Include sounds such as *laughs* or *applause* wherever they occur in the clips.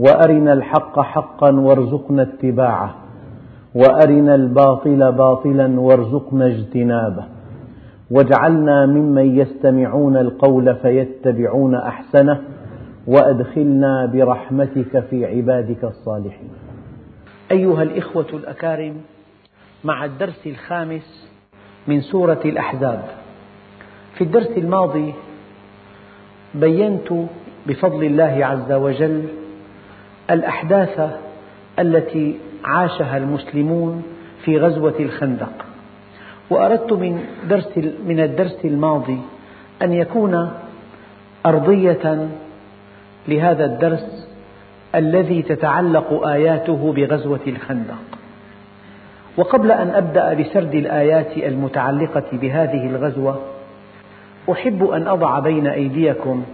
وأرنا الحق حقا وارزقنا اتباعه وأرنا الباطل باطلا وارزقنا اجتنابه. واجعلنا ممن يستمعون القول فيتبعون أحسنه وأدخلنا برحمتك في عبادك الصالحين. أيها الإخوة الأكارم مع الدرس الخامس من سورة الأحزاب. في الدرس الماضي بينت بفضل الله عز وجل الأحداث التي عاشها المسلمون في غزوة الخندق. وأردت من, درس من الدرس الماضي أن يكون أرضية لهذا الدرس الذي تتعلق آياته بغزوة الخندق. وقبل أن أبدأ بسرد الآيات المتعلقة بهذه الغزوة أحب أن أضع بين أيديكم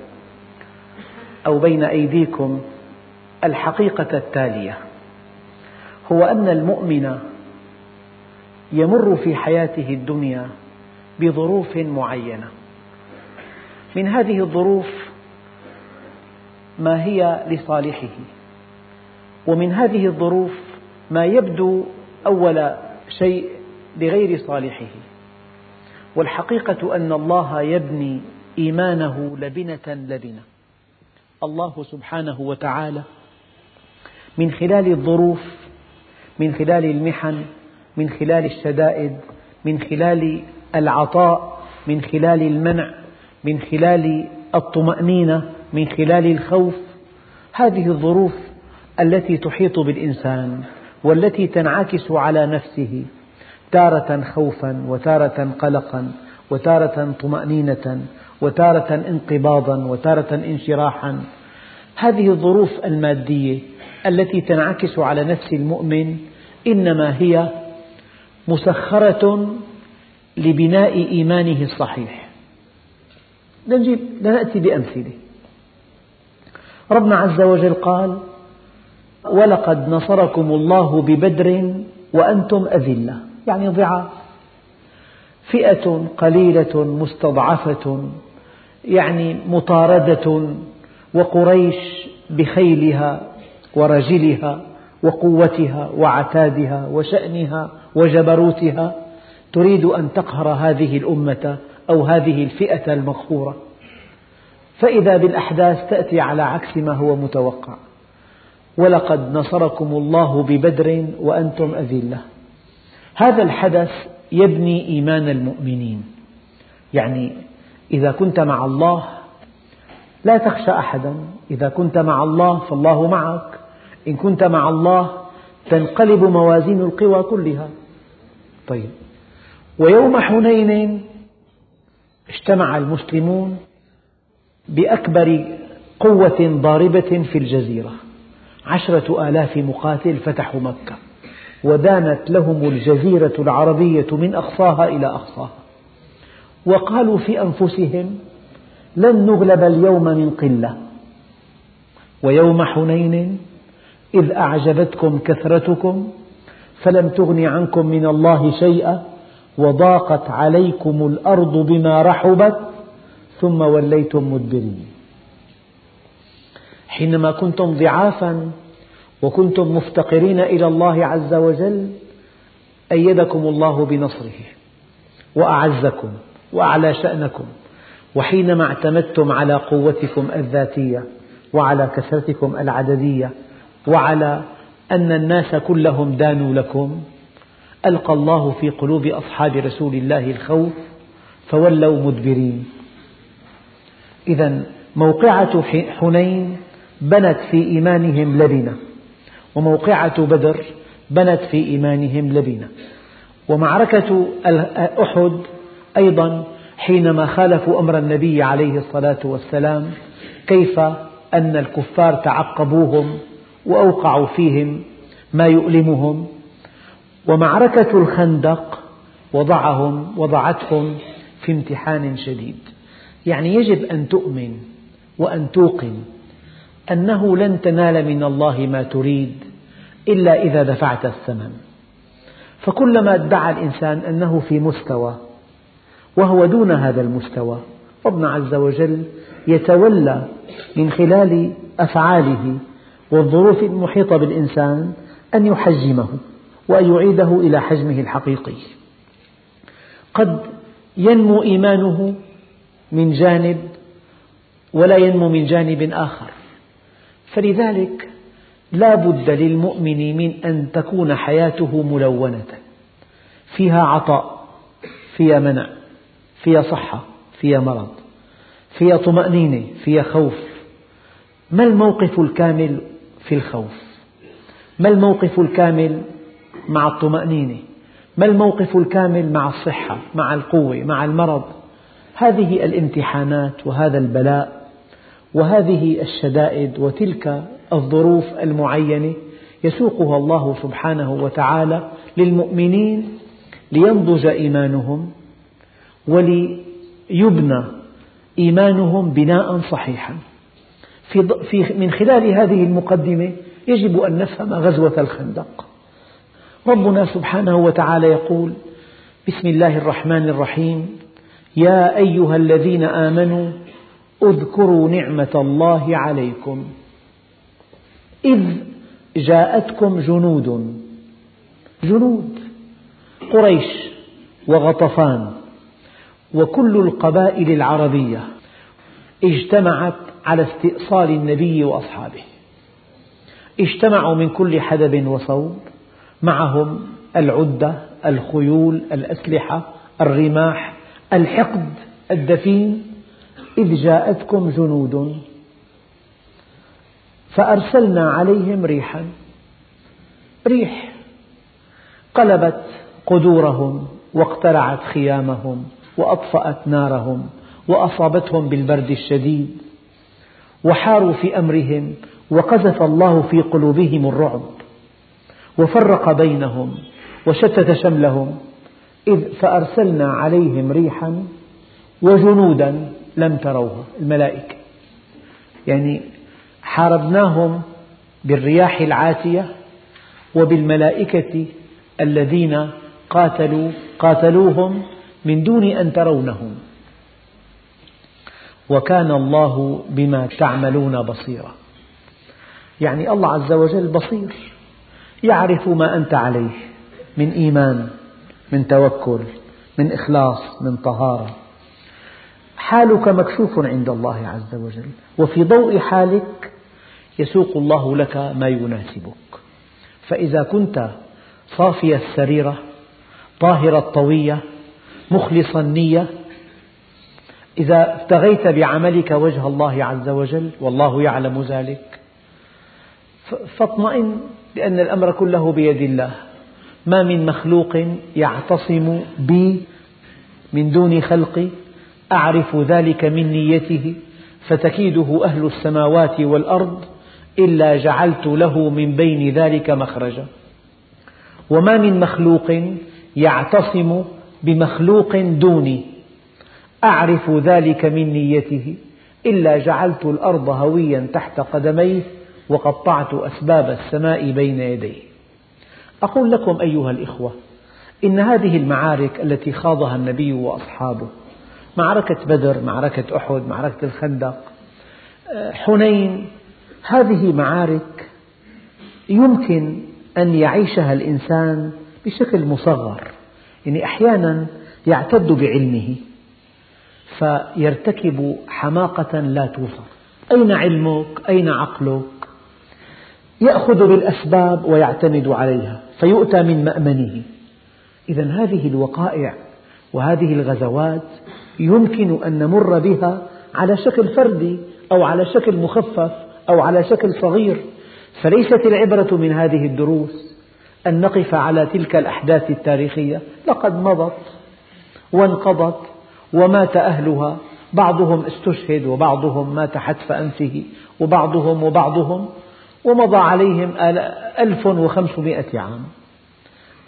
أو بين أيديكم الحقيقة التالية هو أن المؤمن يمر في حياته الدنيا بظروف معينة. من هذه الظروف ما هي لصالحه ومن هذه الظروف ما يبدو أول شيء لغير صالحه. والحقيقة أن الله يبني إيمانه لبنة لبنة. الله سبحانه وتعالى من خلال الظروف من خلال المحن من خلال الشدائد من خلال العطاء من خلال المنع من خلال الطمأنينة من خلال الخوف. هذه الظروف التي تحيط بالإنسان والتي تنعكس على نفسه تارة خوفا وتارة قلقا وتارة طمأنينة وتارة انقباضا وتارة انشراحا. هذه الظروف المادية التي تنعكس على نفس المؤمن إنما هي مسخرة لبناء إيمانه الصحيح. لنأتي بأمثلة. ربنا عز وجل قال ولقد نصركم الله ببدر وأنتم أذلة. يعني ضعاف. فئة قليلة مستضعفة يعني مطاردة وقريش بخيلها ورجلها وقوتها وعتادها وشأنها وجبروتها. تريد أن تقهر هذه الأمة أو هذه الفئة المقهورة. فإذا بالأحداث تأتي على عكس ما هو متوقع. ولقد نصركم الله ببدر وأنتم أذلة. هذا الحدث يبني إيمان المؤمنين. يعني إذا كنت مع الله لا تخشى أحدا. إذا كنت مع الله فالله معك. إن كنت مع الله تنقلب موازين القوى كلها. طيب. ويوم حنين اجتمع المسلمون بأكبر قوة ضاربة في الجزيرة. عشرة آلاف مقاتل فتحوا مكة ودانت لهم الجزيرة العربية من أقصاها إلى أقصاها. وقالوا في أنفسهم لن نغلب اليوم من قلة. ويوم حنين إذ أعجبتكم كثرتكم فلم تغن عنكم من الله شيئا وضاقت عليكم الأرض بما رحبت ثم وليتم مدبرين. حينما كنتم ضعافا وكنتم مفتقرين إلى الله عز وجل أيدكم الله بنصره وأعزكم وأعلى شأنكم وحينما اعتمدتم على قوتكم الذاتية وعلى كثرتكم العددية وعلى أن الناس كلهم دانوا لكم. ألقى الله في قلوب أصحاب رسول الله الخوف فولوا مدبرين. إذا موقعة حنين بنت في إيمانهم لبنة وموقعة بدر بنت في إيمانهم لبنة. ومعركة أحد أيضا حينما خالفوا أمر النبي عليه الصلاة والسلام كيف أن الكفار تعقبوهم وأوقعوا فيهم ما يؤلمهم ومعركة الخندق وضعهم وضعتهم في امتحان شديد. يعني يجب أن تؤمن وأن توقن أنه لن تنال من الله ما تريد إلا إذا دفعت الثمن. فكلما ادعى الإنسان أنه في مستوى وهو دون هذا المستوى ربنا عز وجل يتولى من خلال أفعاله والظروف المحيطة بالإنسان أن يحجمه وأن يعيده إلى حجمه الحقيقي. قد ينمو إيمانه من جانب ولا ينمو من جانب آخر. فلذلك لا بد للمؤمن من أن تكون حياته ملونة. فيها عطاء فيها منع فيها صحة فيها مرض فيها طمأنينة فيها خوف. ما الموقف الكامل؟ في الخوف. ما الموقف الكامل مع الطمأنينة؟ ما الموقف الكامل مع الصحة مع القوة مع المرض؟ هذه الامتحانات وهذا البلاء وهذه الشدائد وتلك الظروف المعينة يسوقها الله سبحانه وتعالى للمؤمنين لينضج إيمانهم وليبنى إيمانهم بناء صحيحا. في من خلال هذه المقدمة يجب أن نفهم غزوة الخندق. ربنا سبحانه وتعالى يقول بسم الله الرحمن الرحيم. يا أيها الذين آمنوا اذكروا نعمة الله عليكم. إذ جاءتكم جنود. جنود قريش وغطفان وكل القبائل العربية اجتمعت على استئصال النبي وأصحابه. اجتمعوا من كل حدب وصوب. معهم العدة الخيول الأسلحة الرماح الحقد الدفين. إذ جاءتكم جنود. فأرسلنا عليهم ريحا. ريح قلبت قدورهم واقتلعت خيامهم وأطفأت نارهم وأصابتهم بالبرد الشديد. وحاروا في أمرهم وقذف الله في قلوبهم الرعب وفرق بينهم وشتت شملهم إذ فأرسلنا عليهم ريحا وجنودا لم تروها الملائكة. يعني حاربناهم بالرياح العاتية وبالملائكة الذين قاتلوا قاتلوهم من دون أن ترونهم. وكان الله بما تعملون بصيرا. يعني الله عز وجل بصير يعرف ما أنت عليه من إيمان من توكل من إخلاص من طهارة. حالك مكشوف عند الله عز وجل وفي ضوء حالك يسوق الله لك ما يناسبك. فإذا كنت صافي السريرة طاهر الطوية مخلص النية إذا ابتغيت بعملك وجه الله عز وجل والله يعلم ذلك فاطمئن لأن الأمر كله بيد الله. ما من مخلوق يعتصم بي من دون خلقي أعرف ذلك من نيته فتكيده أهل السماوات والأرض إلا جعلت له من بين ذلك مخرجا. وما من مخلوق يعتصم بمخلوق دوني. أعرف ذلك من نيته إلا جعلت الأرض هويا تحت قدميه وقطعت أسباب السماء بين يديه. أقول لكم أيها الإخوة إن هذه المعارك التي خاضها النبي وأصحابه معركة بدر معركة أحد معركة الخندق حنين هذه معارك يمكن أن يعيشها الإنسان بشكل مصغر يعني أحيانا يعتد بعلمه. فيرتكب حماقة لا توصف أين علمك؟ أين عقلك؟ يأخذ بالأسباب ويعتمد عليها فيؤتى من مأمنه إذا هذه الوقائع وهذه الغزوات يمكن أن نمر بها على شكل فردي أو على شكل مخفف أو على شكل صغير فليست العبرة من هذه الدروس أن نقف على تلك الأحداث التاريخية لقد مضت وانقضت ومات أهلها بعضهم استشهد وبعضهم مات حتف أنفه وبعضهم وبعضهم ومضى عليهم ألف وخمسمائة عام.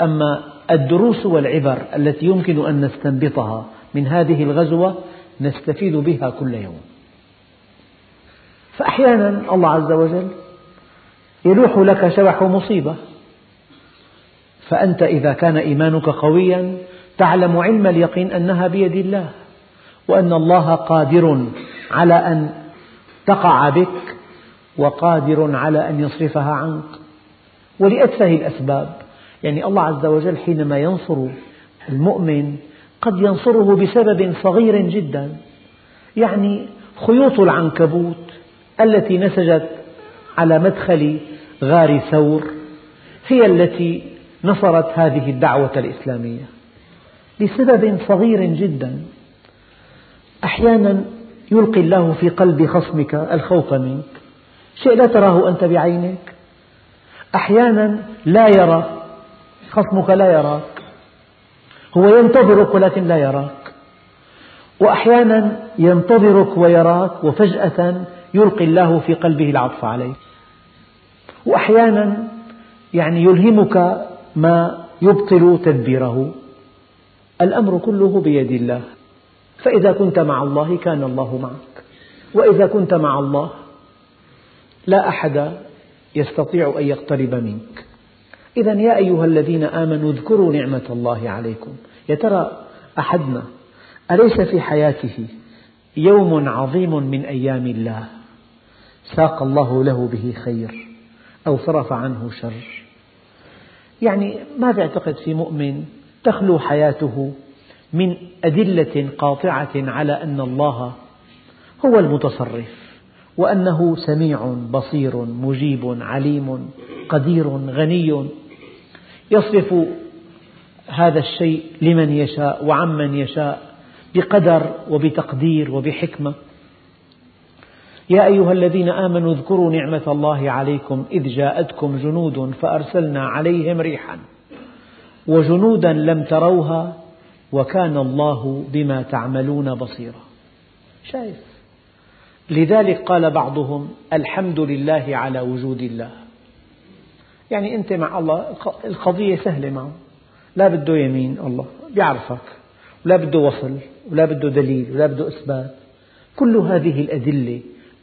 أما الدروس والعبر التي يمكن أن نستنبطها من هذه الغزوة نستفيد بها كل يوم. فأحيانا الله عز وجل يلوح لك شبح مصيبة فأنت إذا كان إيمانك قويا تعلم علم اليقين أنها بيد الله وأن الله قادر على أن تقع بك وقادر على أن يصرفها عنك. ولأتفه الأسباب يعني الله عز وجل حينما ينصر المؤمن قد ينصره بسبب صغير جدا. يعني خيوط العنكبوت التي نسجت على مدخل غار ثور هي التي نصرت هذه الدعوة الإسلامية. لسبب صغير جدا. أحيانا يلقي الله في قلب خصمك الخوف منك. شيء لا تراه أنت بعينك. أحيانا لا يرى خصمك لا يراك. هو ينتظرك ولكن لا يراك. وأحيانا ينتظرك ويراك وفجأة يلقي الله في قلبه العطف عليك. وأحيانا يعني يلهمك ما يبطل تدبيره. الأمر كله بيد الله. فإذا كنت مع الله كان الله معك. وإذا كنت مع الله لا أحد يستطيع أن يقترب منك. إذا يا أيها الذين آمنوا اذكروا نعمة الله عليكم. يا ترى أحدنا أليس في حياته يوم عظيم من أيام الله؟ ساق الله له به خير أو صرف عنه شر؟ يعني ما تعتقد في مؤمن؟ تخلو حياته من أدلة قاطعة على أن الله هو المتصرف وأنه سميع بصير مجيب عليم قدير غني. يصرف هذا الشيء لمن يشاء وعمن يشاء بقدر وبتقدير وبحكمة. يا أيها الذين آمنوا اذكروا نعمة الله عليكم إذ جاءتكم جنود فأرسلنا عليهم ريحا. وجنودا لم تروها وكان الله بما تعملون بصيرا. شايف؟ لذلك قال بعضهم الحمد لله على وجود الله. يعني أنت مع الله القضية سهلة معه لا بده يمين الله بيعرفك. ولا بده وصل ولا بده دليل ولا بده إثبات. كل هذه الأدلة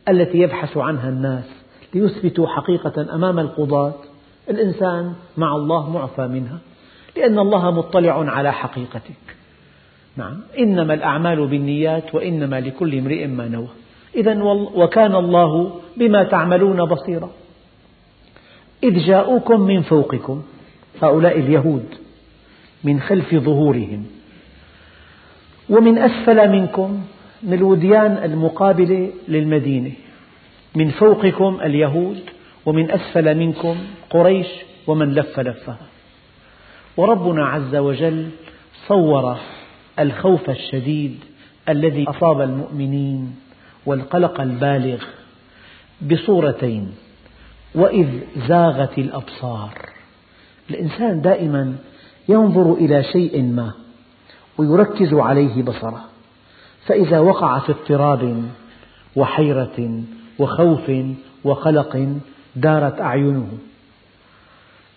التي يبحث عنها الناس ليثبتوا حقيقة أمام القضاة الإنسان مع الله معفى منها. لأن الله مطلع على حقيقتك. نعم. إنما الأعمال بالنيات وإنما لكل امرئ ما نوى. إذا وكان الله بما تعملون بصيرا. إذ جاءوكم من فوقكم هؤلاء اليهود من خلف ظهورهم. ومن أسفل منكم من الوديان المقابلة للمدينة. من فوقكم اليهود ومن أسفل منكم قريش ومن لف لفها. وربنا عز وجل صور الخوف الشديد الذي أصاب المؤمنين والقلق البالغ بصورتين وإذ زاغت الأبصار. الإنسان دائما ينظر إلى شيء ما ويركز عليه بصره فإذا وقع في اضطراب وحيرة وخوف وقلق دارت أعينه.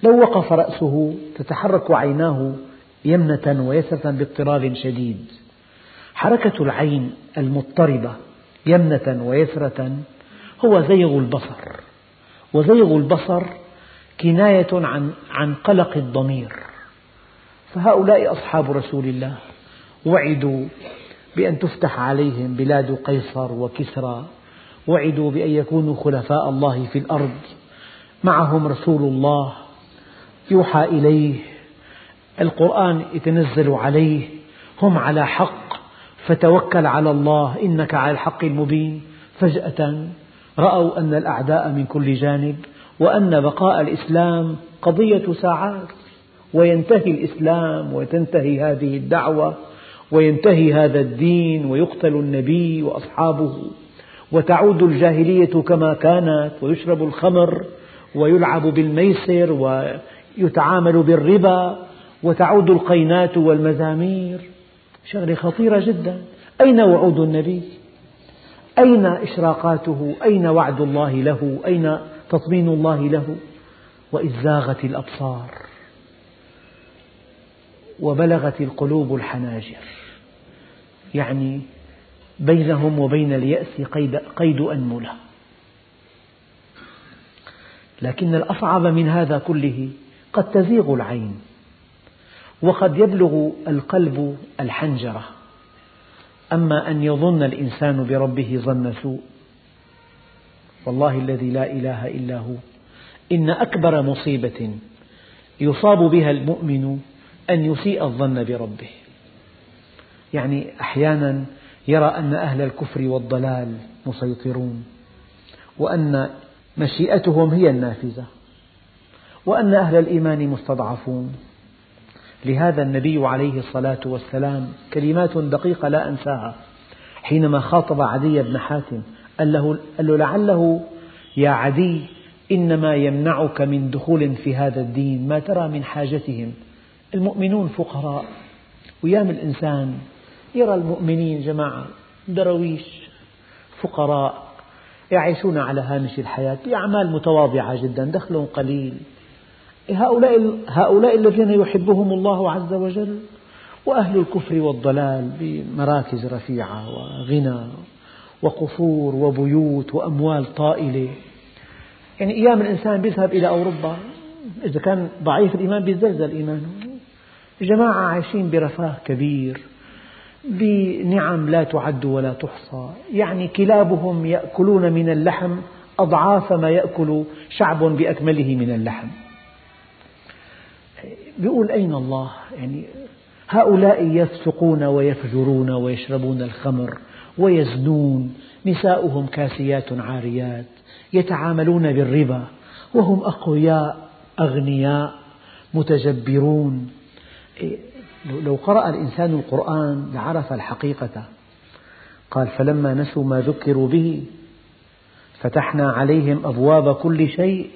لو وقف رأسه تتحرك عيناه يمنة ويسرة باضطراب شديد. حركة العين المضطربة يمنة ويسرة هو زيغ البصر وزيغ البصر كناية عن عن قلق الضمير. فهؤلاء أصحاب رسول الله وعدوا بأن تفتح عليهم بلاد قيصر وكسرى وعدوا بأن يكونوا خلفاء الله في الأرض. معهم رسول الله يوحى إليه القرآن يتنزل عليه هم على حق فتوكل على الله إنك على الحق المبين. فجأة رأوا أن الأعداء من كل جانب وأن بقاء الإسلام قضية ساعات. وينتهي الإسلام وتنتهي هذه الدعوة وينتهي هذا الدين ويقتل النبي وأصحابه. وتعود الجاهلية كما كانت ويشرب الخمر ويلعب بالميسر ويتعامل بالربا وتعود القينات والمزامير. شغلة خطيرة جدا. أين وعود النبي؟ أين إشراقاته؟ أين وعد الله له؟ أين تطمين الله له؟ وإذ زاغت الأبصار وبلغت القلوب الحناجر. يعني بينهم وبين اليأس قيد, قيد أنملة. لكن الأصعب من هذا كله قد تزيغ العين وقد يبلغ القلب الحنجرة. أما أن يظن الإنسان بربه ظن سوء والله الذي لا إله إلا هو. إن أكبر مصيبة يصاب بها المؤمن أن يسيء الظن بربه. يعني أحيانا يرى أن أهل الكفر والضلال مسيطرون وأن مشيئتهم هي النافذة. وأن أهل الإيمان مستضعفون. لهذا النبي عليه الصلاة والسلام كلمات دقيقة لا أنساها حينما خاطب عدي بن حاتم قال له, قال له لعله يا عدي إنما يمنعك من دخول في هذا الدين ما ترى من حاجتهم. المؤمنون فقراء ويام الإنسان يرى المؤمنين جماعة درويش فقراء يعيشون على هامش الحياة بأعمال متواضعة جدا دخلهم قليل. هؤلاء, هؤلاء الذين يحبهم الله عز وجل وأهل الكفر والضلال بمراكز رفيعة وغنى وقصور وبيوت وأموال طائلة. يعني أيام الإنسان يذهب إلى أوروبا إذا كان ضعيف الإيمان بيزلزل إيمانه. جماعة عايشين برفاه كبير بنعم لا تعد ولا تحصى. يعني كلابهم يأكلون من اللحم أضعاف ما يأكل شعب بأكمله من اللحم. يقول أين الله؟ يعني هؤلاء يفسقون ويفجرون ويشربون الخمر ويزنون نساؤهم كاسيات عاريات يتعاملون بالربا وهم أقوياء أغنياء متجبرون. لو قرأ الإنسان القرآن لعرف الحقيقة. قال فلما نسوا ما ذكروا به فتحنا عليهم أبواب كل شيء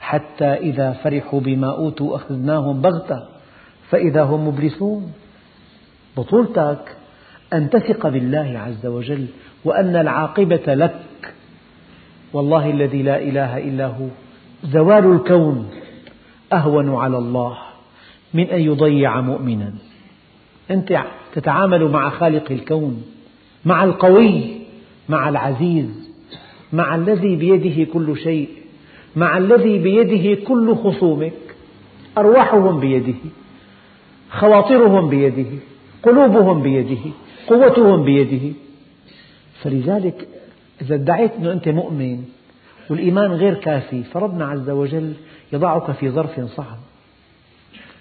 حتى إذا فرحوا بما أوتوا أخذناهم بغتة. فإذا هم مبلسون. بطولتك أن تثق بالله عز وجل وأن العاقبة لك. والله الذي لا إله إلا هو. زوال الكون أهون على الله من أن يضيع مؤمنا. أنت تتعامل مع خالق الكون مع القوي مع العزيز مع الذي بيده كل شيء. مع الذي بيده كل خصومك أرواحهم بيده خواطرهم بيده قلوبهم بيده قوتهم بيده. فلذلك إذا ادعيت أنه أنت مؤمن والإيمان غير كافي فربنا عز وجل يضعك في ظرف صعب.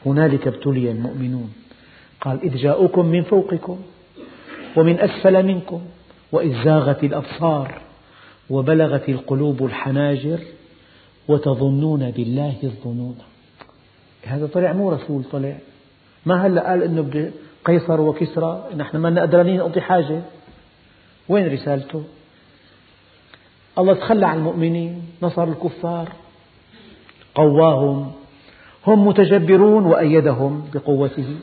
هنالك ابتلي المؤمنون. قال إذ جاءوكم من فوقكم ومن أسفل منكم وإذ زاغت الأبصار وبلغت القلوب الحناجر وتظنون بالله الظنون. هذا طلع مو رسول طلع. ما هلا قال إنه قيصر وكسرى نحن ما قدرانين نقضي حاجة؟ وين رسالته؟ الله تخلى عن المؤمنين نصر الكفار. قواهم هم متجبرون وأيدهم بقوته.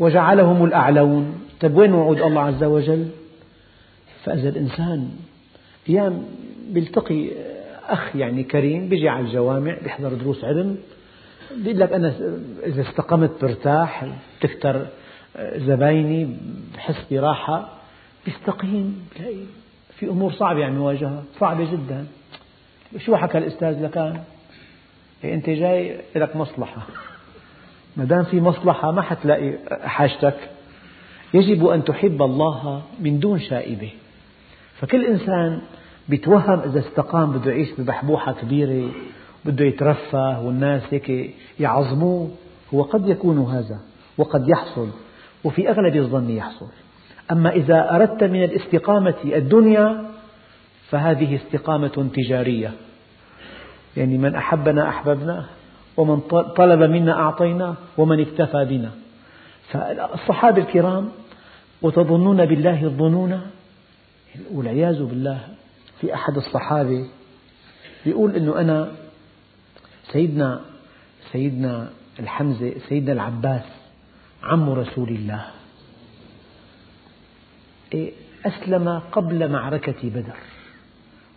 وجعلهم الأعلون. طيب وين وعود الله عز وجل؟ فإذا الإنسان أيام بيلتقي أخ يعني كريم بيجي على الجوامع بيحضر دروس علم بيقول لك أنا إذا استقمت برتاح بتكتر زبايني بحس براحة بيستقيم في أمور صعبة عم يواجهها صعبة جدا. شو حكى الأستاذ لكان؟ إيه، أنت جاي لك مصلحة. ما دام في مصلحة ما حتلاقي حاجتك. يجب أن تحب الله من دون شائبة. فكل إنسان بيتوهم إذا استقام بده يعيش ببحبوحة كبيرة بده يترفه والناس هيك يعظموه. هو قد يكون هذا وقد يحصل وفي أغلب الظن يحصل. أما إذا أردت من الاستقامة الدنيا فهذه استقامة تجارية. يعني من أحبنا أحببناه ومن طلب منا أعطيناه ومن اكتفى بنا. فالصحابة الكرام وتظنون بالله الظنون والعياذ بالله في أحد الصحابة يقول أنه أنا سيدنا سيدنا الحمزة سيدنا العباس عم رسول الله. إيه، أسلم قبل معركة بدر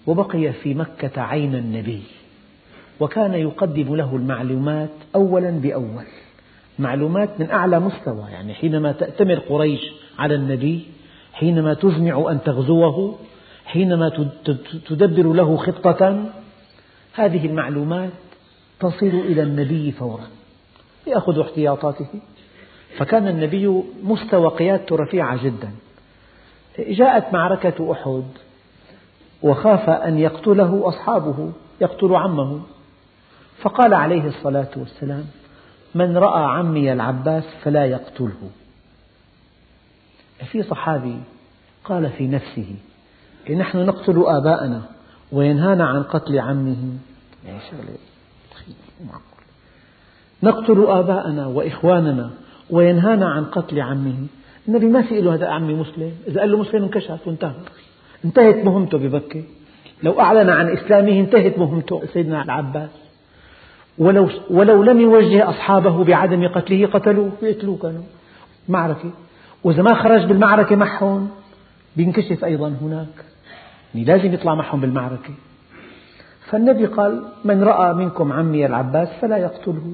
وبقي في مكة عين النبي وكان يقدم له المعلومات أولا بأول. معلومات من أعلى مستوى يعني حينما تأتمر قريش على النبي حينما تزمع أن تغزوه حينما تدبر له خطة هذه المعلومات تصل إلى النبي فورا يأخذ احتياطاته. فكان النبي مستوى قيادته رفيعة جدا. جاءت معركة أحد وخاف أن يقتله أصحابه يقتل عمه. فقال عليه الصلاة والسلام من رأى عمي العباس فلا يقتله. في صحابي قال في نفسه نحن نقتل آباءنا وينهانا عن قتل عمه يعني شغلة نقتل آباءنا وإخواننا وينهانا عن قتل عمه النبي ما في له هذا عمي مسلم. إذا قال له مسلم انكشف وانتهى. انتهت مهمته ببكة لو أعلن عن إسلامه انتهت مهمته سيدنا العباس. ولو, ولو لم يوجه أصحابه بعدم قتله قتلوه يقتلوه كانوا. معركة. وإذا ما خرج بالمعركة معهم بينكشف أيضا هناك. يعني لازم يطلع معهم بالمعركة. فالنبي قال من رأى منكم عمي العباس فلا يقتله.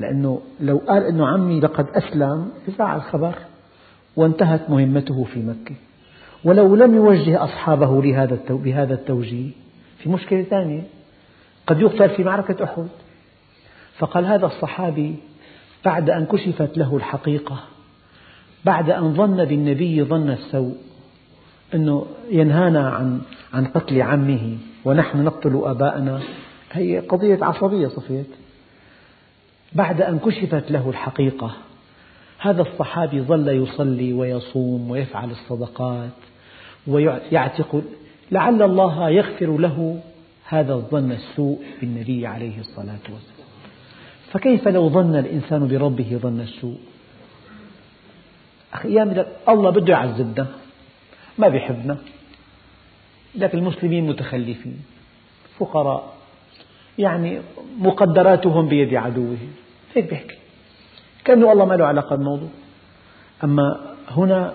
لأنه لو قال أنه عمي لقد أسلم يزعل الخبر وانتهت مهمته في مكة. ولو لم يوجه أصحابه لهذا بهذا التوجيه. في مشكلة ثانية قد يقتل في معركة أحد. فقال هذا الصحابي بعد أن كشفت له الحقيقة بعد أن ظن بالنبي ظن السوء. أنه ينهانا عن عن قتل عمه ونحن نقتل آباءنا. هي قضية عصبية صفيت بعد أن كشفت له الحقيقة هذا الصحابي ظل يصلي ويصوم ويفعل الصدقات ويعتق لعل الله يغفر له هذا الظن السوء بالنبي عليه الصلاة والسلام. فكيف لو ظن الإنسان بربه ظن السوء؟ أخي أيام الله بده يعذبنا. ما بيحبنا لكن المسلمين متخلفين فقراء يعني مقدراتهم بيد عدوهم. هيك بيحكي. كأنه الله ما له علاقة بالموضوع أما هنا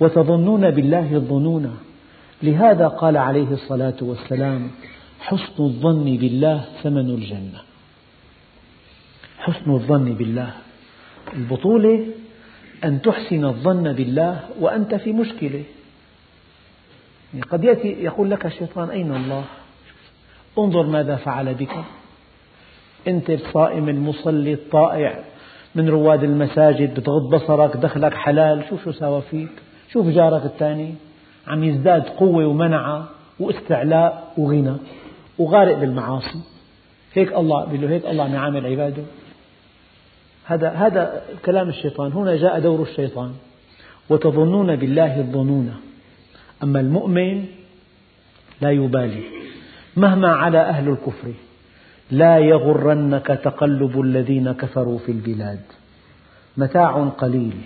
وتظنون بالله الظنون. لهذا قال عليه الصلاة والسلام حسن الظن بالله ثمن الجنة. حسن الظن بالله. البطولة أن تحسن الظن بالله وأنت في مشكلة. قد يأتي يقول لك الشيطان أين الله؟ انظر ماذا فعل بك. أنت الصائم المصلي الطائع من رواد المساجد بتغض بصرك دخلك حلال شوف شو سوى فيك شوف جارك الثاني. عم يزداد قوة ومنعة واستعلاء وغنى وغارق بالمعاصي. هيك الله بيقول له هيك الله عم يعامل عباده. هذا هذا كلام الشيطان. هنا جاء دور الشيطان. وتظنون بالله الظنون. أما المؤمن لا يبالي. مهما على أهل الكفر لا يغرنك تقلب الذين كفروا في البلاد. متاع قليل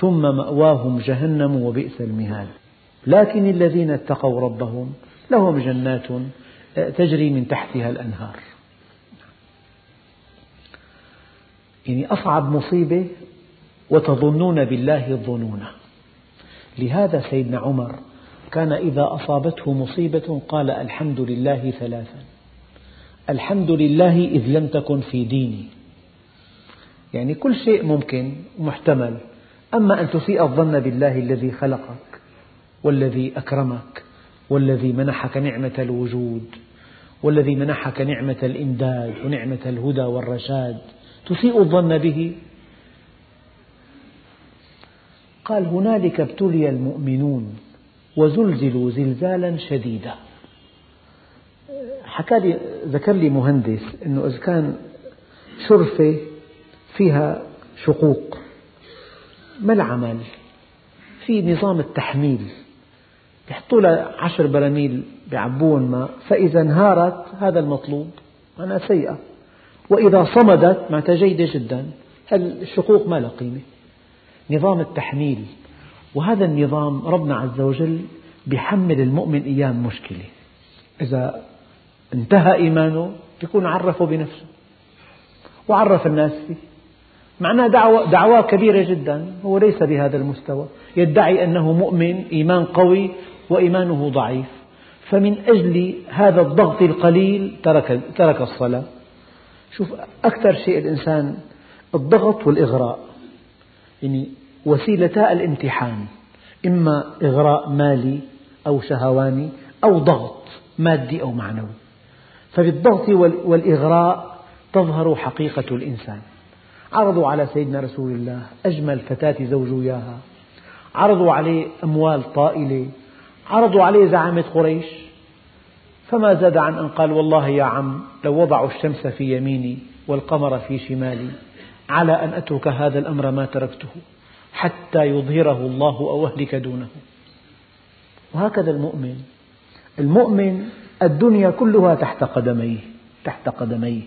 ثم مأواهم جهنم وبئس المهاد. لكن الذين اتقوا ربهم لهم جنات تجري من تحتها الأنهار. يعني أصعب مصيبة وتظنون بالله الظنون. لهذا سيدنا عمر كان إذا أصابته مصيبة قال الحمد لله ثلاثا. الحمد لله إذ لم تكن في ديني. يعني كل شيء ممكن محتمل. أما أن تسيء الظن بالله الذي خلقك والذي أكرمك والذي منحك نعمة الوجود والذي منحك نعمة الإمداد ونعمة الهدى والرشاد تسيء الظن به؟ قال هنالك ابتلي المؤمنون. وزلزلوا زلزالا شديدا. حكى لي ذكر لي مهندس أنه إذا كان شرفة فيها شقوق ما العمل؟ في نظام التحميل. يحطوا لها عشر براميل بيعبوهم ماء فإذا انهارت هذا المطلوب معناها سيئة. وإذا صمدت معناتها جيدة جدا. الشقوق ما لها قيمة؟ نظام التحميل. وهذا النظام ربنا عز وجل بيحمل المؤمن أيام مشكلة. إذا انتهى إيمانه يكون عرفه بنفسه وعرف الناس فيه. معناه دعوة, دعوة كبيرة جدا هو ليس بهذا المستوى. يدعي أنه مؤمن إيمان قوي وإيمانه ضعيف. فمن أجل هذا الضغط القليل ترك, ترك الصلاة. شوف أكثر شيء الإنسان الضغط والإغراء. يعني وسيلتا الامتحان إما إغراء مالي أو شهواني أو ضغط مادي أو معنوي. فبالضغط والإغراء تظهر حقيقة الإنسان. عرضوا على سيدنا رسول الله أجمل فتاة زوجه إياها عرضوا عليه أموال طائلة. عرضوا عليه زعامة قريش. فما زاد عن أن قال والله يا عم لو وضعوا الشمس في يميني والقمر في شمالي على أن أترك هذا الأمر ما تركته. حتى يظهره الله أو أهلك دونه. وهكذا المؤمن. المؤمن الدنيا كلها تحت قدميه تحت قدميه.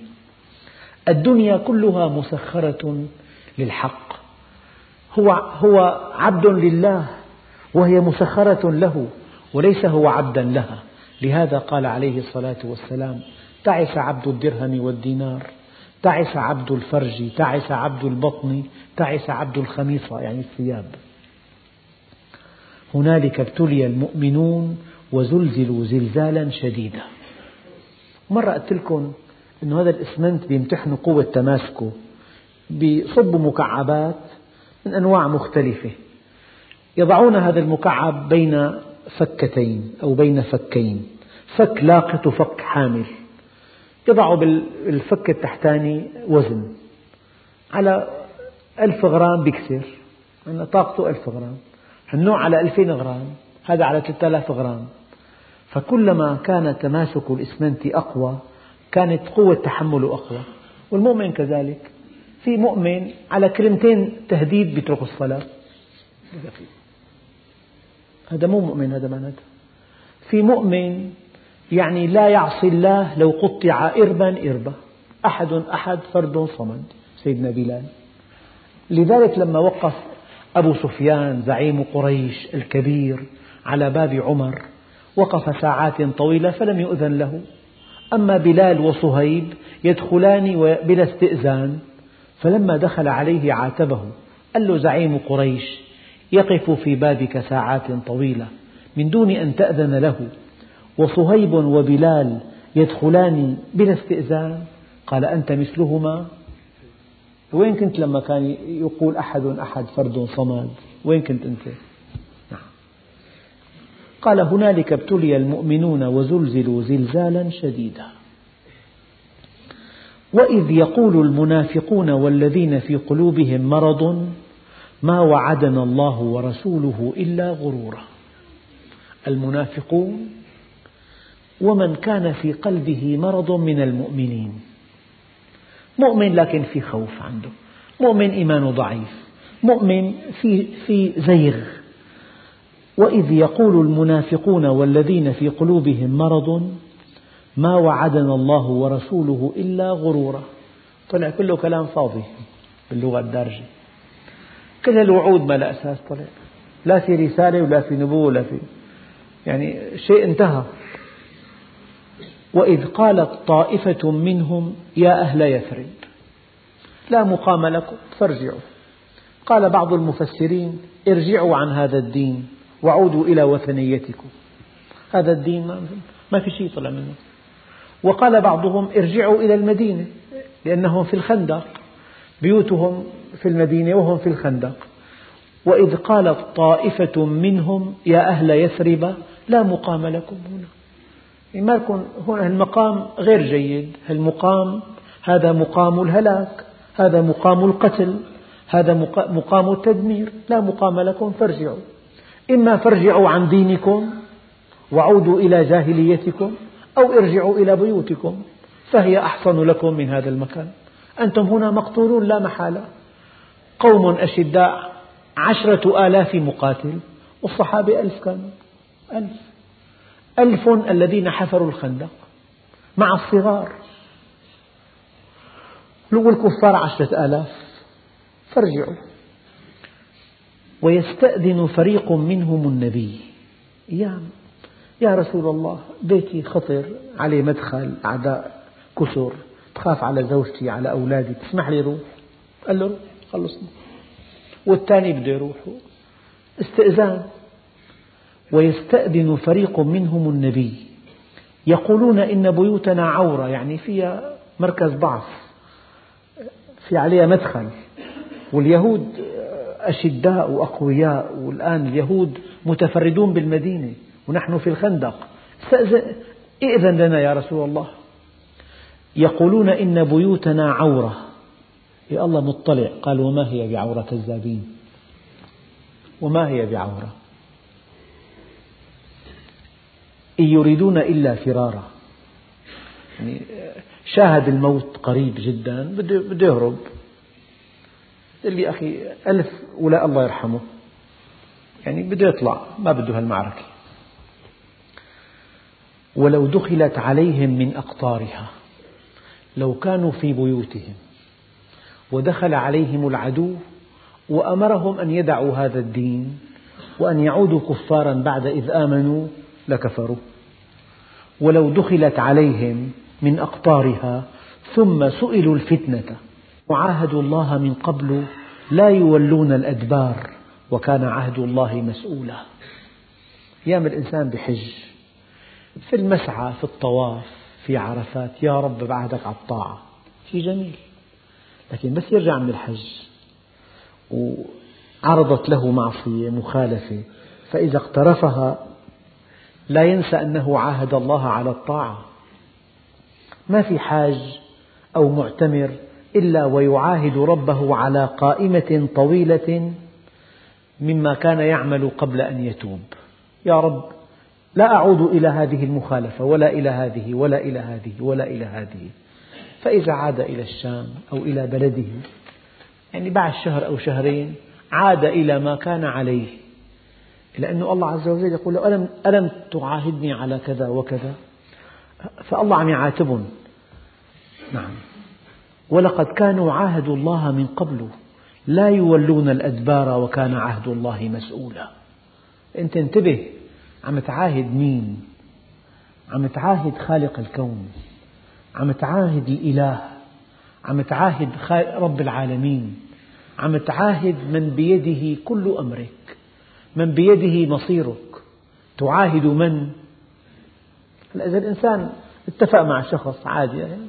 الدنيا كلها مسخرة للحق. هو هو عبد لله وهي مسخرة له وليس هو عبدا لها. لهذا قال عليه الصلاة والسلام تعس عبد الدرهم والدينار. تعس عبد الفرج تعس عبد البطن تعس عبد الخميصة يعني الثياب. هنالك ابتلي المؤمنون وزلزلوا زلزالا شديدا. مرة قلت لكم أن هذا الإسمنت بيمتحنوا قوة تماسكه بيصبوا مكعبات من أنواع مختلفة. يضعون هذا المكعب بين فكتين أو بين فكين. فك لاقط وفك حامل. يضعوا بالفك التحتاني وزن على ألف غرام بيكسر أن طاقته ألف غرام النوع على ألفين غرام هذا على ثلاثة آلاف غرام. فكلما كان تماسك الإسمنت أقوى كانت قوة تحمله أقوى. والمؤمن كذلك في مؤمن على كلمتين تهديد بيترك الصلاة. هذا مو مؤمن هذا معناته في مؤمن يعني لا يعصي الله لو قطع إربا إربا. أحد أحد فرد صمد سيدنا بلال. لذلك لما وقف أبو سفيان زعيم قريش الكبير على باب عمر وقف ساعات طويلة فلم يؤذن له. أما بلال وصهيب يدخلان بلا استئذان فلما دخل عليه عاتبه قال له زعيم قريش يقف في بابك ساعات طويلة من دون أن تأذن له. وصهيب وبلال يدخلان بلا استئذان؟ قال أنت مثلهما؟ وين كنت لما كان يقول أحد أحد فرد صمد؟ وين كنت أنت؟ نعم. قال هنالك ابتلي المؤمنون وزلزلوا زلزالا شديدا. وإذ يقول المنافقون والذين في قلوبهم مرض ما وعدنا الله ورسوله إلا غرورا. المنافقون ومن كان في قلبه مرض من المؤمنين. مؤمن لكن في خوف عنده. مؤمن إيمانه ضعيف. مؤمن في, في زيغ. وإذ يقول المنافقون والذين في قلوبهم مرض ما وعدنا الله ورسوله إلا غرورا. طلع كله كلام فاضي باللغة الدارجة. كل الوعود ما لا أساس طلع. لا في رسالة ولا في نبوة ولا في يعني شيء انتهى. وإذ قالت طائفة منهم يا أهل يثرب لا مقام لكم فارجعوا. قال بعض المفسرين ارجعوا عن هذا الدين وعودوا إلى وثنيتكم. هذا الدين ما في شيء طلع منه. وقال بعضهم ارجعوا إلى المدينة لأنهم في الخندق بيوتهم في المدينة وهم في الخندق. وإذ قالت طائفة منهم يا أهل يثرب لا مقام لكم هنا. ما يكون هنا المقام غير جيد. المقام هذا مقام الهلاك هذا مقام القتل هذا مقام التدمير. لا مقام لكم فارجعوا. إما فارجعوا عن دينكم وعودوا إلى جاهليتكم أو ارجعوا إلى بيوتكم فهي أحسن لكم من هذا المكان. أنتم هنا مقتولون لا محالة. قوم أشداء عشرة آلاف مقاتل والصحابة ألف كانوا. ألف. ألف الذين حفروا الخندق مع الصغار. والكفار عشرة آلاف. فارجعوا. ويستأذن فريق منهم النبي. يا يا رسول الله بيتي خطر عليه مدخل أعداء كثر تخاف على زوجتي على أولادي. تسمح لي روح؟ قال له روح خلصنا والثاني بده يروح استئذان. ويستأذن فريق منهم النبي. يقولون إن بيوتنا عورة يعني فيها مركز ضعف في عليها مدخل. واليهود أشداء وأقوياء والآن اليهود متفردون بالمدينة ونحن في الخندق. إئذن لنا يا رسول الله. يقولون إن بيوتنا عورة. يا الله مطلع. قال وما هي بعورة كذابين وما هي بعورة؟ إن يريدون إلا فرارا. يعني شاهد الموت قريب جدا بده يهرب. قال لي أخي ألف ولا الله يرحمه. يعني بده يطلع ما بده هالمعركة. ولو دخلت عليهم من أقطارها لو كانوا في بيوتهم ودخل عليهم العدو وأمرهم أن يدعوا هذا الدين وأن يعودوا كفارا بعد إذ آمنوا لكفروا. ولو دخلت عليهم من أقطارها ثم سئلوا الفتنة وعاهدوا الله من قبل لا يولون الأدبار وكان عهد الله مسؤولا. أيام الإنسان بحج في المسعى في الطواف في عرفات يا رب بعهدك على الطاعة. شيء جميل. لكن بس يرجع من الحج وعرضت له معصية مخالفة فإذا اقترفها لا ينسى أنه عاهد الله على الطاعة. ما في حاج أو معتمر إلا ويعاهد ربه على قائمة طويلة مما كان يعمل قبل أن يتوب. يا رب لا أعود إلى هذه المخالفة ولا إلى هذه ولا إلى هذه ولا إلى هذه. فإذا عاد إلى الشام أو إلى بلده يعني بعد شهر أو شهرين عاد إلى ما كان عليه. لأن الله عز وجل يقول له ألم, ألم تعاهدني على كذا وكذا؟ فالله عم يعاتبهم نعم. ولقد كانوا عاهدوا الله من قبل لا يولون الأدبار وكان عهد الله مسؤولا. أنت انتبه عم تعاهد مين؟ عم تعاهد خالق الكون. عم تعاهد الإله. عم تعاهد رب العالمين. عم تعاهد من بيده كل أمرك. من بيده مصيرك. تعاهد من؟ إذا الإنسان اتفق مع شخص عادي يعني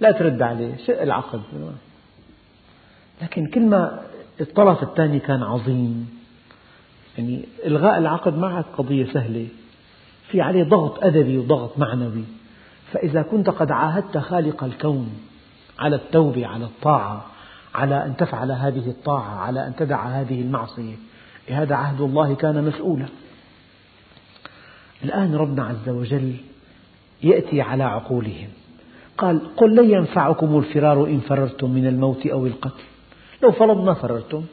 لا ترد عليه شق العقد. لكن كل ما الطرف الثاني كان عظيم يعني إلغاء العقد معك قضية سهلة. في عليه ضغط أدبي وضغط معنوي. فإذا كنت قد عاهدت خالق الكون على التوبة على الطاعة على أن تفعل هذه الطاعة على أن تدع هذه المعصية. هذا عهد الله كان مسؤولا الآن ربنا عز وجل يأتي على عقولهم. قال قل لن ينفعكم الفرار إن فررتم من الموت أو القتل. لو فرضنا فررتم.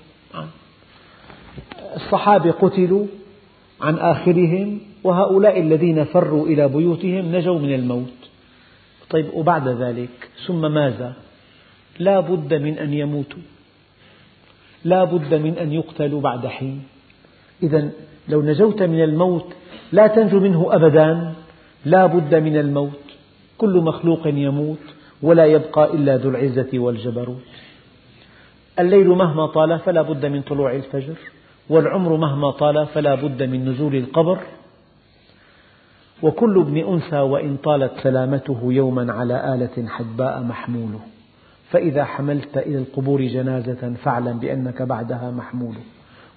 الصحابة قتلوا عن آخرهم وهؤلاء الذين فروا إلى بيوتهم نجوا من الموت. طيب وبعد ذلك ثم ماذا؟ لا بد من أن يموتوا. لا بد من أن يقتلوا بعد حين. إذا لو نجوت من الموت لا تنجو منه أبدا. لا بد من الموت. كل مخلوق يموت ولا يبقى إلا ذو العزة والجبروت. الليل مهما طال فلا بد من طلوع الفجر والعمر مهما طال فلا بد من نزول القبر. وكل ابن أنثى وإن طالت سلامته يوما على آلة حدباء محمول فإذا حملت إلى القبور جنازة فاعلم بأنك بعدها محمول.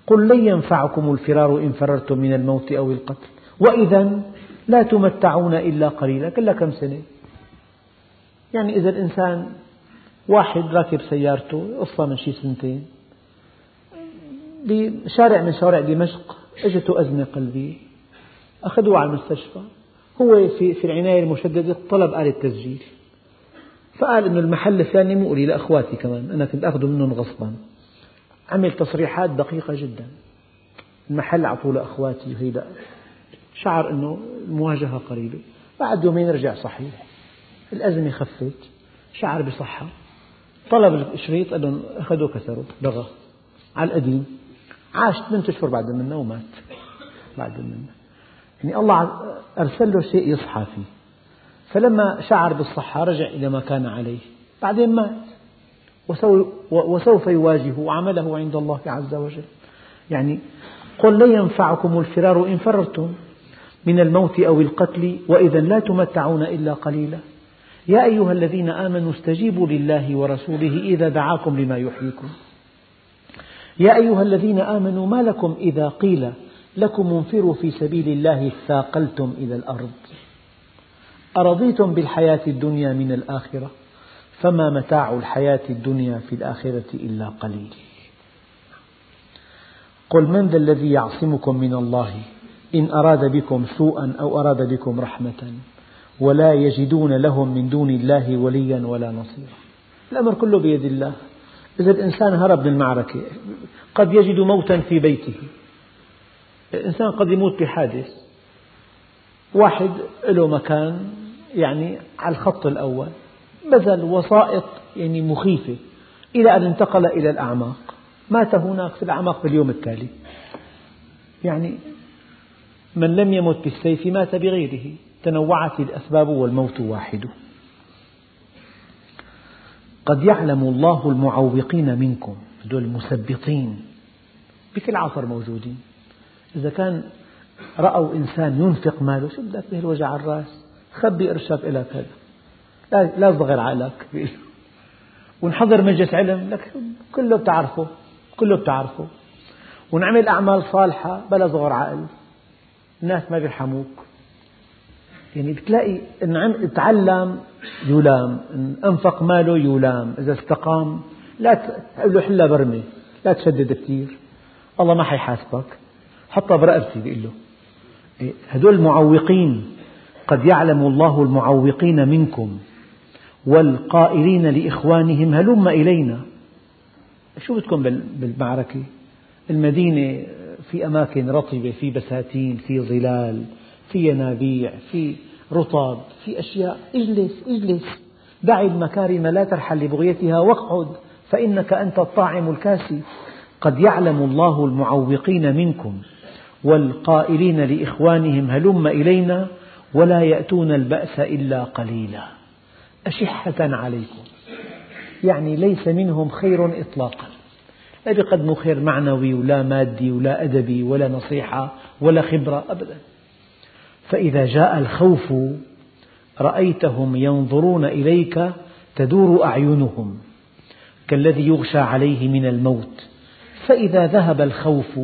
قل لن ينفعكم الفرار إن فررتم من الموت أو القتل. وإذا لا تمتعون إلا قليلا كل كم سنة. يعني إذا الإنسان واحد راكب سيارته قصة من شي سنتين. بشارع من شوارع دمشق اجته أزمة قلبية. أخذوه على المستشفى. هو في العناية المشددة طلب آلة تسجيل. فقال أنه المحل الفلاني مو لي لأخواتي كمان أنا كنت أخذه منهم غصبا. عمل تصريحات دقيقة جدا. المحل أعطوه لأخواتي وهيدا شعر أنه المواجهة قريبة. بعد يومين رجع صحيح. الأزمة خفت. شعر بصحة. طلب الشريط قال أخذوه كسره لغى. على القديم. عاش ثمانية أشهر بعد منه ومات. بعد منه. يعني الله أرسل له شيء يصحى فيه. فلما شعر بالصحة رجع إلى ما كان عليه. بعدين مات. وسوف يواجه عمله عند الله عز وجل. يعني قل لن ينفعكم الفرار إن فررتم من الموت أو القتل وإذا لا تمتعون إلا قليلا. يا أيها الذين آمنوا استجيبوا لله ورسوله إذا دعاكم لما يحييكم. يا أيها الذين آمنوا ما لكم إذا قيل لكم انفروا في سبيل الله اثاقلتم إلى الأرض. أرضيتم بالحياة الدنيا من الآخرة؟ فما متاع الحياة الدنيا في الآخرة إلا قليل. قل من ذا الذي يعصمكم من الله إن أراد بكم سوءا أو أراد بكم رحمة ولا يجدون لهم من دون الله وليا ولا نصيرا. الأمر كله بيد الله. إذا الإنسان هرب من المعركة. قد يجد موتا في بيته. الإنسان قد يموت بحادث. واحد له مكان يعني على الخط الأول بذل وسائط يعني مخيفة إلى أن انتقل إلى الأعماق. مات هناك في الأعماق في اليوم التالي. يعني من لم يمت بالسيف مات بغيره. تنوعت الأسباب والموت واحد. قد يعلم الله المعوقين منكم هذول المثبطين بكل عصر موجودين. إذا كان رأوا إنسان ينفق ماله شو بدك به الوجع الرأس خبي قرشك إلك هذا. لا, تصغر عقلك. *laughs* ونحضر مجلس علم لك كله بتعرفه كله بتعرفه. ونعمل أعمال صالحة بلا صغر عقل. الناس ما بيرحموك. يعني بتلاقي إن تعلم يلام. إن أنفق ماله يلام. إذا استقام لا تقول له حلا برمي لا تشدد كثير الله ما حيحاسبك. حطها برقبتي بيقول له. هدول المعوقين قد يعلم الله المعوقين منكم والقائلين لإخوانهم هلم إلينا. شو بدكم بالمعركة؟ المدينة في أماكن رطبة في بساتين في ظلال في ينابيع في رطب في أشياء. اجلس اجلس. دع المكارم لا ترحل لبغيتها واقعد فإنك أنت الطاعم الكاسي. قد يعلم الله المعوقين منكم. والقائلين لإخوانهم هلم إلينا ولا يأتون البأس إلا قليلا. أشحة عليكم. يعني ليس منهم خير إطلاقا. لا بيقدموا خير معنوي ولا مادي ولا أدبي ولا نصيحة ولا خبرة أبدا. فإذا جاء الخوف رأيتهم ينظرون إليك تدور أعينهم كالذي يغشى عليه من الموت. فإذا ذهب الخوف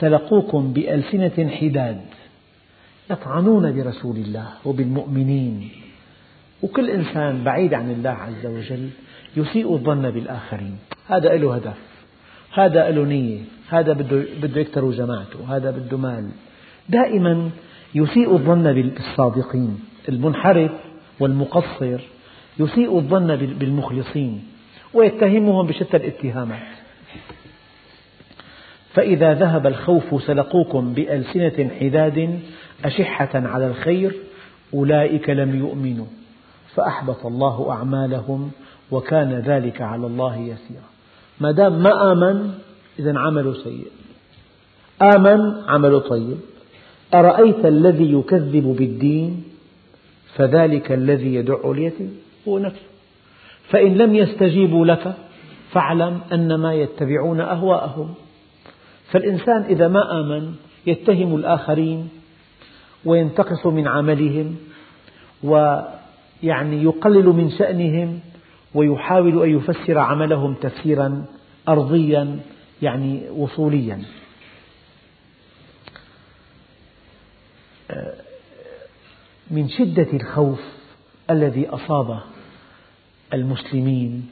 سلقوكم بألسنة حداد يطعنون برسول الله وبالمؤمنين. وكل إنسان بعيد عن الله عز وجل يسيء الظن بالآخرين. هذا له هدف هذا له نية هذا بده, بده يكتر جماعته هذا بده مال. دائما يسيء الظن بالصادقين المنحرف والمقصر يسيء الظن بالمخلصين ويتهمهم بشتى الاتهامات. فإذا ذهب الخوف سلقوكم بألسنة حداد أشحة على الخير أولئك لم يؤمنوا فأحبط الله أعمالهم وكان ذلك على الله يسيرا. ما دام ما آمن إذا عمله سيء. آمن عمله طيب. أرأيت الذي يكذب بالدين؟ فذلك الذي يدع اليتيم. هو نفسه. فإن لم يستجيبوا لك فاعلم أنما يتبعون أهواءهم. فالإنسان إذا ما آمن يتهم الآخرين وينتقص من عملهم ويعني يقلل من شأنهم ويحاول أن يفسر عملهم تفسيرا أرضيا يعني وصوليا. من شدة الخوف الذي أصاب المسلمين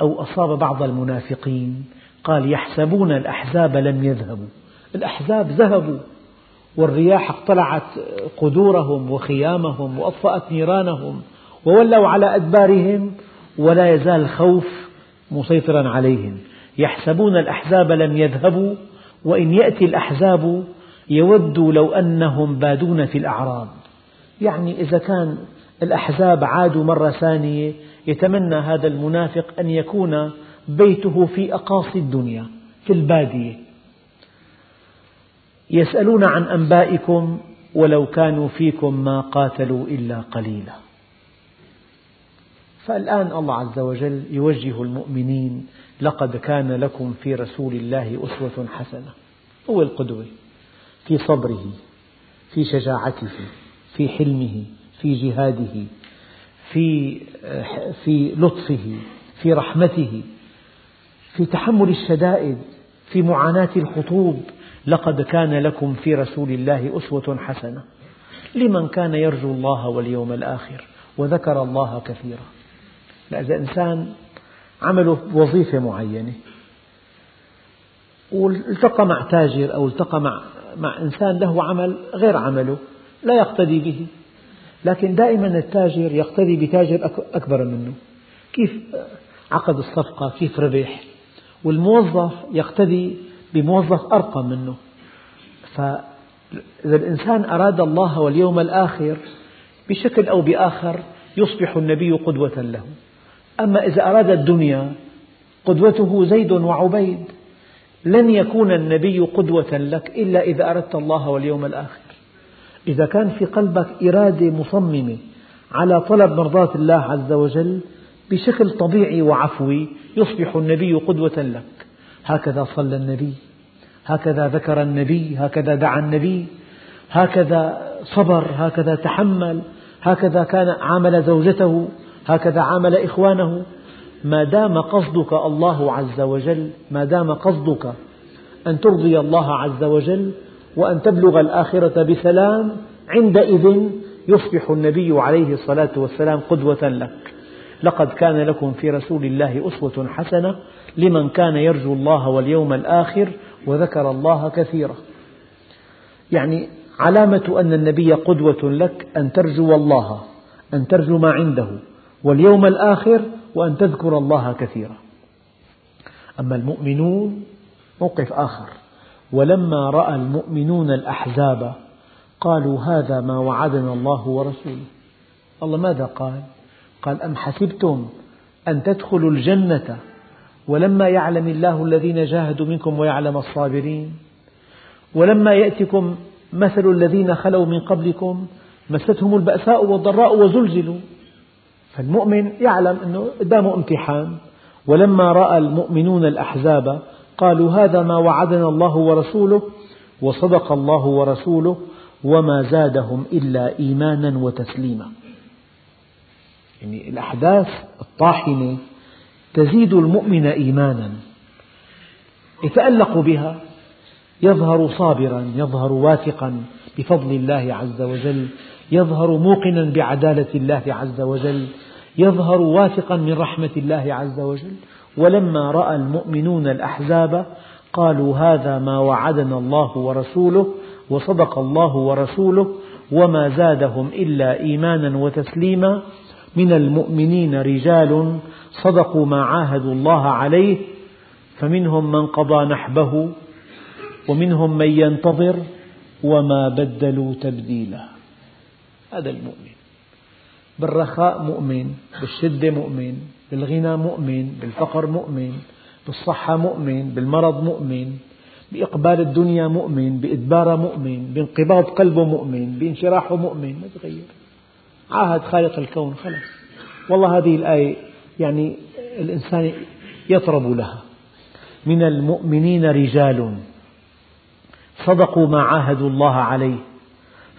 أو أصاب بعض المنافقين قال يحسبون الأحزاب لم يذهبوا. الأحزاب ذهبوا والرياح اقتلعت قدورهم وخيامهم وأطفأت نيرانهم وولوا على أدبارهم ولا يزال الخوف مسيطرا عليهم. يحسبون الأحزاب لم يذهبوا وإن يأتي الأحزاب يودوا لو أنهم بادون في الأعراب. يعني إذا كان الأحزاب عادوا مرة ثانية يتمنى هذا المنافق أن يكون بيته في أقاصي الدنيا في البادية. يسألون عن أنبائكم ولو كانوا فيكم ما قاتلوا إلا قليلا. فالآن الله عز وجل يوجه المؤمنين لقد كان لكم في رسول الله أسوة حسنة. هو القدوة في صبره في شجاعته في حلمه في جهاده في, في لطفه في رحمته في تحمل الشدائد في معاناة الخطوب لقد كان لكم في رسول الله أسوة حسنة. لمن كان يرجو الله واليوم الآخر وذكر الله كثيرا. إذا إنسان عمله وظيفة معينة والتقى مع تاجر أو التقى مع, مع إنسان له عمل غير عمله لا يقتدي به. لكن دائما التاجر يقتدي بتاجر أكبر منه. كيف عقد الصفقة؟ كيف ربح؟ والموظف يقتدي بموظف أرقى منه. فإذا الإنسان أراد الله واليوم الآخر بشكل أو بآخر يصبح النبي قدوة له. أما إذا أراد الدنيا قدوته زيد وعبيد لن يكون النبي قدوة لك إلا إذا أردت الله واليوم الآخر. إذا كان في قلبك إرادة مصممة على طلب مرضاة الله عز وجل بشكل طبيعي وعفوي يصبح النبي قدوة لك. هكذا صلى النبي هكذا ذكر النبي هكذا دعا النبي هكذا صبر هكذا تحمل هكذا كان عامل زوجته هكذا عامل إخوانه. ما دام قصدك الله عز وجل ما دام قصدك أن ترضي الله عز وجل وأن تبلغ الآخرة بسلام عندئذ يصبح النبي عليه الصلاة والسلام قدوة لك. لقد كان لكم في رسول الله أسوة حسنة لمن كان يرجو الله واليوم الآخر وذكر الله كثيرا. يعني علامة أن النبي قدوة لك أن ترجو الله أن ترجو ما عنده واليوم الآخر وأن تذكر الله كثيرا. أما المؤمنون موقف آخر. ولما رأى المؤمنون الأحزاب قالوا هذا ما وعدنا الله ورسوله. الله ماذا قال؟ قال أم حسبتم أن تدخلوا الجنة ولما يعلم الله الذين جاهدوا منكم ويعلم الصابرين؟ ولما يأتكم مثل الذين خلوا من قبلكم مستهم البأساء والضراء وزلزلوا؟ فالمؤمن يعلم أنه قدامه امتحان. ولما رأى المؤمنون الأحزاب قالوا هذا ما وعدنا الله ورسوله وصدق الله ورسوله وما زادهم إلا إيمانا وتسليما. يعني الأحداث الطاحنة تزيد المؤمن إيمانا. يتألق بها يظهر صابرا يظهر واثقا بفضل الله عز وجل يظهر موقنا بعدالة الله عز وجل يظهر واثقا من رحمة الله عز وجل. ولما رأى المؤمنون الأحزاب قالوا هذا ما وعدنا الله ورسوله وصدق الله ورسوله وما زادهم إلا إيمانا وتسليما. من المؤمنين رجال صدقوا ما عاهدوا الله عليه فمنهم من قضى نحبه ومنهم من ينتظر وما بدلوا تبديلا هذا المؤمن. بالرخاء مؤمن بالشدة مؤمن بالغنى مؤمن بالفقر مؤمن بالصحة مؤمن بالمرض مؤمن بإقبال الدنيا مؤمن بإدبار مؤمن بانقباض قلبه مؤمن بانشراحه مؤمن. ما تغير. عاهد خالق الكون خلاص. والله هذه الآية يعني الإنسان يطرب لها. من المؤمنين رجال صدقوا ما عاهدوا الله عليه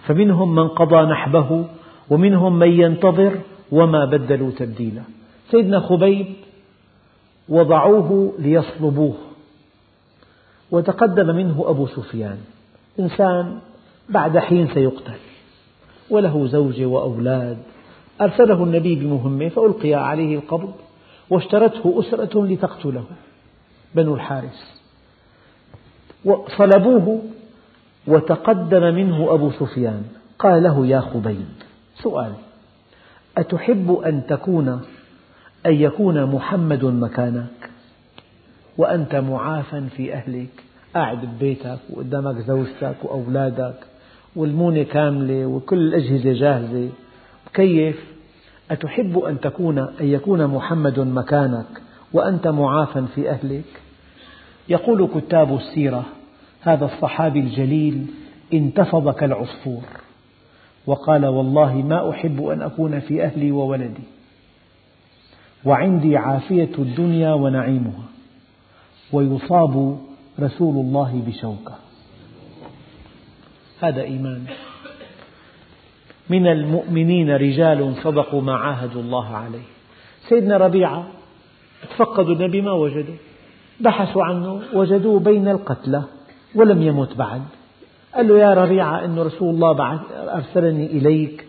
فمنهم من قضى نحبه ومنهم من ينتظر وما بدلوا تبديلا. سيدنا خبيب وضعوه ليصلبوه وتقدم منه أبو سفيان. إنسان بعد حين سيقتل. وله زوجة وأولاد. أرسله النبي بمهمة فألقي عليه القبض واشترته أسرة لتقتله بنو الحارس وصلبوه وتقدم منه أبو سفيان. قال له يا خبيب سؤال أتحب أن تكون أن يكون محمد مكانك؟ وأنت معافى في أهلك قاعد ببيتك وقدامك زوجتك وأولادك. والمونة كاملة وكل الأجهزة جاهزة. كيف؟ أتحب أن تكون أن يكون محمد مكانك وأنت معافى في أهلك؟ يقول كتاب السيرة هذا الصحابي الجليل انتفض كالعصفور وقال والله ما أحب أن أكون في أهلي وولدي. وعندي عافية الدنيا ونعيمها. ويصاب رسول الله بشوكة. هذا إيمان. من المؤمنين رجال صدقوا ما عاهدوا الله عليه. سيدنا ربيعة تفقدوا النبي ما وجدوا بحثوا عنه وجدوه بين القتلى ولم يمت بعد. قال له يا ربيعة إن رسول الله أرسلني إليك.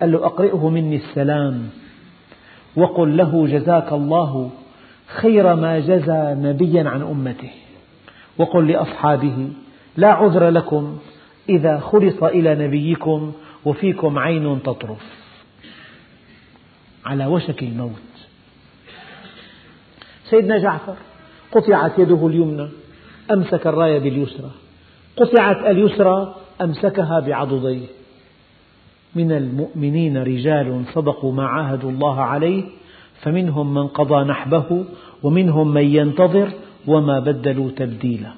قال له أقرئه مني السلام وقل له جزاك الله خير ما جزى نبيا عن أمته. وقل لأصحابه لا عذر لكم إذا خلص إلى نبيكم وفيكم عين تطرف. على وشك الموت. سيدنا جعفر قطعت يده اليمنى أمسك الراية باليسرى. قطعت اليسرى أمسكها بعضديه. من المؤمنين رجال صدقوا ما عاهدوا الله عليه فمنهم من قضى نحبه ومنهم من ينتظر وما بدلوا تبديلا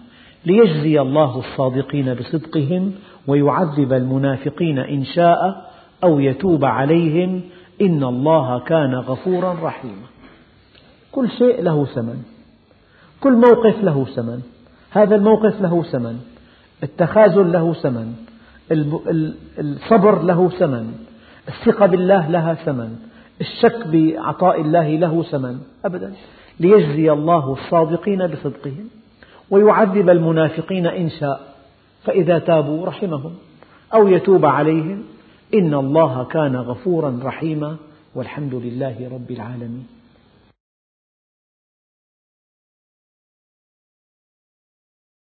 ليجزي الله الصادقين بصدقهم ويعذب المنافقين إن شاء أو يتوب عليهم إن الله كان غفورا رحيما. كل شيء له ثمن. كل موقف له ثمن. هذا الموقف له ثمن. التخاذل له ثمن. الصبر له ثمن. الثقة بالله لها ثمن. الشك بعطاء الله له ثمن. أبدا. ليجزي الله الصادقين بصدقهم. ويعذب المنافقين إن شاء فإذا تابوا رحمهم أو يتوب عليهم إن الله كان غفورا رحيما والحمد لله رب العالمين.